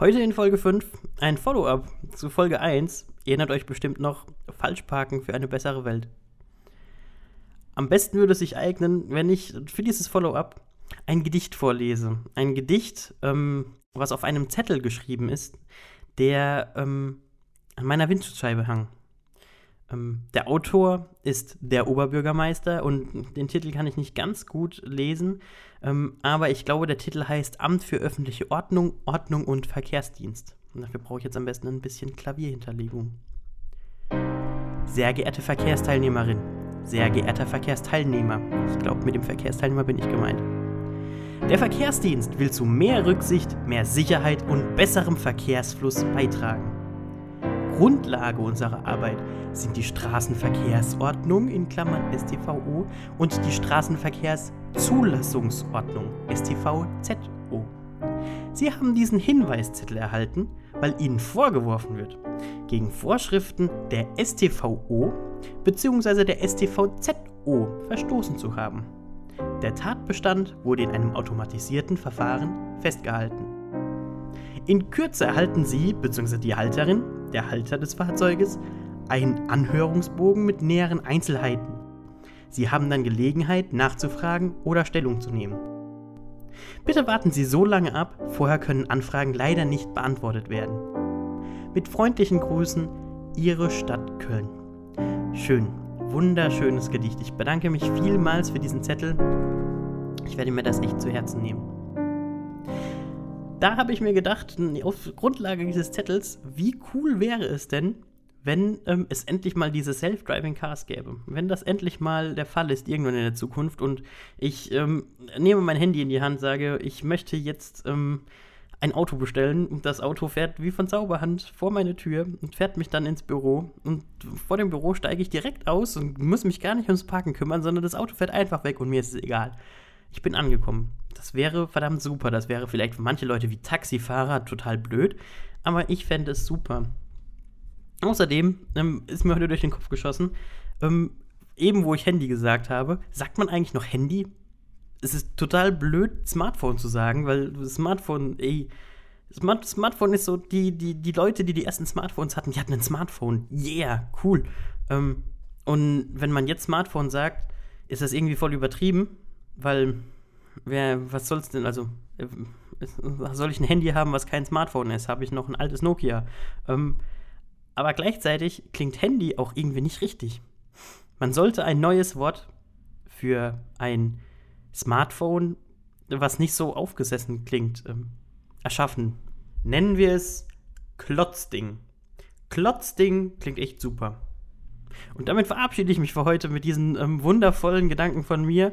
Heute in Folge 5 ein Follow-up zu Folge 1. Ihr erinnert euch bestimmt noch, Falschparken für eine bessere Welt. Am besten würde es sich eignen, wenn ich für dieses Follow-up ein Gedicht vorlese. Ein Gedicht, ähm, was auf einem Zettel geschrieben ist, der ähm, an meiner Windschutzscheibe hang. Ähm, der Autor ist der Oberbürgermeister und den Titel kann ich nicht ganz gut lesen, ähm, aber ich glaube, der Titel heißt Amt für öffentliche Ordnung, Ordnung und Verkehrsdienst. Und dafür brauche ich jetzt am besten ein bisschen Klavierhinterlegung. Sehr geehrte Verkehrsteilnehmerin, sehr geehrter Verkehrsteilnehmer, ich glaube, mit dem Verkehrsteilnehmer bin ich gemeint. Der Verkehrsdienst will zu mehr Rücksicht, mehr Sicherheit und besserem Verkehrsfluss beitragen. Grundlage unserer Arbeit sind die Straßenverkehrsordnung in Klammern STVO und die Straßenverkehrszulassungsordnung STVZO. Sie haben diesen Hinweiszettel erhalten, weil Ihnen vorgeworfen wird, gegen Vorschriften der STVO bzw. der STVZO verstoßen zu haben. Der Tatbestand wurde in einem automatisierten Verfahren festgehalten. In Kürze erhalten Sie bzw. die Halterin der Halter des Fahrzeuges, einen Anhörungsbogen mit näheren Einzelheiten. Sie haben dann Gelegenheit nachzufragen oder Stellung zu nehmen. Bitte warten Sie so lange ab, vorher können Anfragen leider nicht beantwortet werden. Mit freundlichen Grüßen, Ihre Stadt Köln. Schön, wunderschönes Gedicht. Ich bedanke mich vielmals für diesen Zettel. Ich werde mir das echt zu Herzen nehmen da habe ich mir gedacht, auf Grundlage dieses Zettels, wie cool wäre es denn, wenn ähm, es endlich mal diese Self-Driving Cars gäbe. Wenn das endlich mal der Fall ist, irgendwann in der Zukunft und ich ähm, nehme mein Handy in die Hand, sage, ich möchte jetzt ähm, ein Auto bestellen und das Auto fährt wie von Zauberhand vor meine Tür und fährt mich dann ins Büro und vor dem Büro steige ich direkt aus und muss mich gar nicht ums Parken kümmern, sondern das Auto fährt einfach weg und mir ist es egal. Ich bin angekommen. Das wäre verdammt super. Das wäre vielleicht für manche Leute wie Taxifahrer total blöd, aber ich fände es super. Außerdem ähm, ist mir heute durch den Kopf geschossen, ähm, eben wo ich Handy gesagt habe, sagt man eigentlich noch Handy? Es ist total blöd, Smartphone zu sagen, weil Smartphone, ey, Smart Smartphone ist so, die, die, die Leute, die die ersten Smartphones hatten, die hatten ein Smartphone. Yeah, cool. Ähm, und wenn man jetzt Smartphone sagt, ist das irgendwie voll übertrieben, weil wer, was soll's denn, also äh, soll ich ein Handy haben, was kein Smartphone ist? Habe ich noch ein altes Nokia? Ähm, aber gleichzeitig klingt Handy auch irgendwie nicht richtig. Man sollte ein neues Wort für ein Smartphone, was nicht so aufgesessen klingt, ähm, erschaffen. Nennen wir es Klotzding. Klotzding klingt echt super. Und damit verabschiede ich mich für heute mit diesen ähm, wundervollen Gedanken von mir.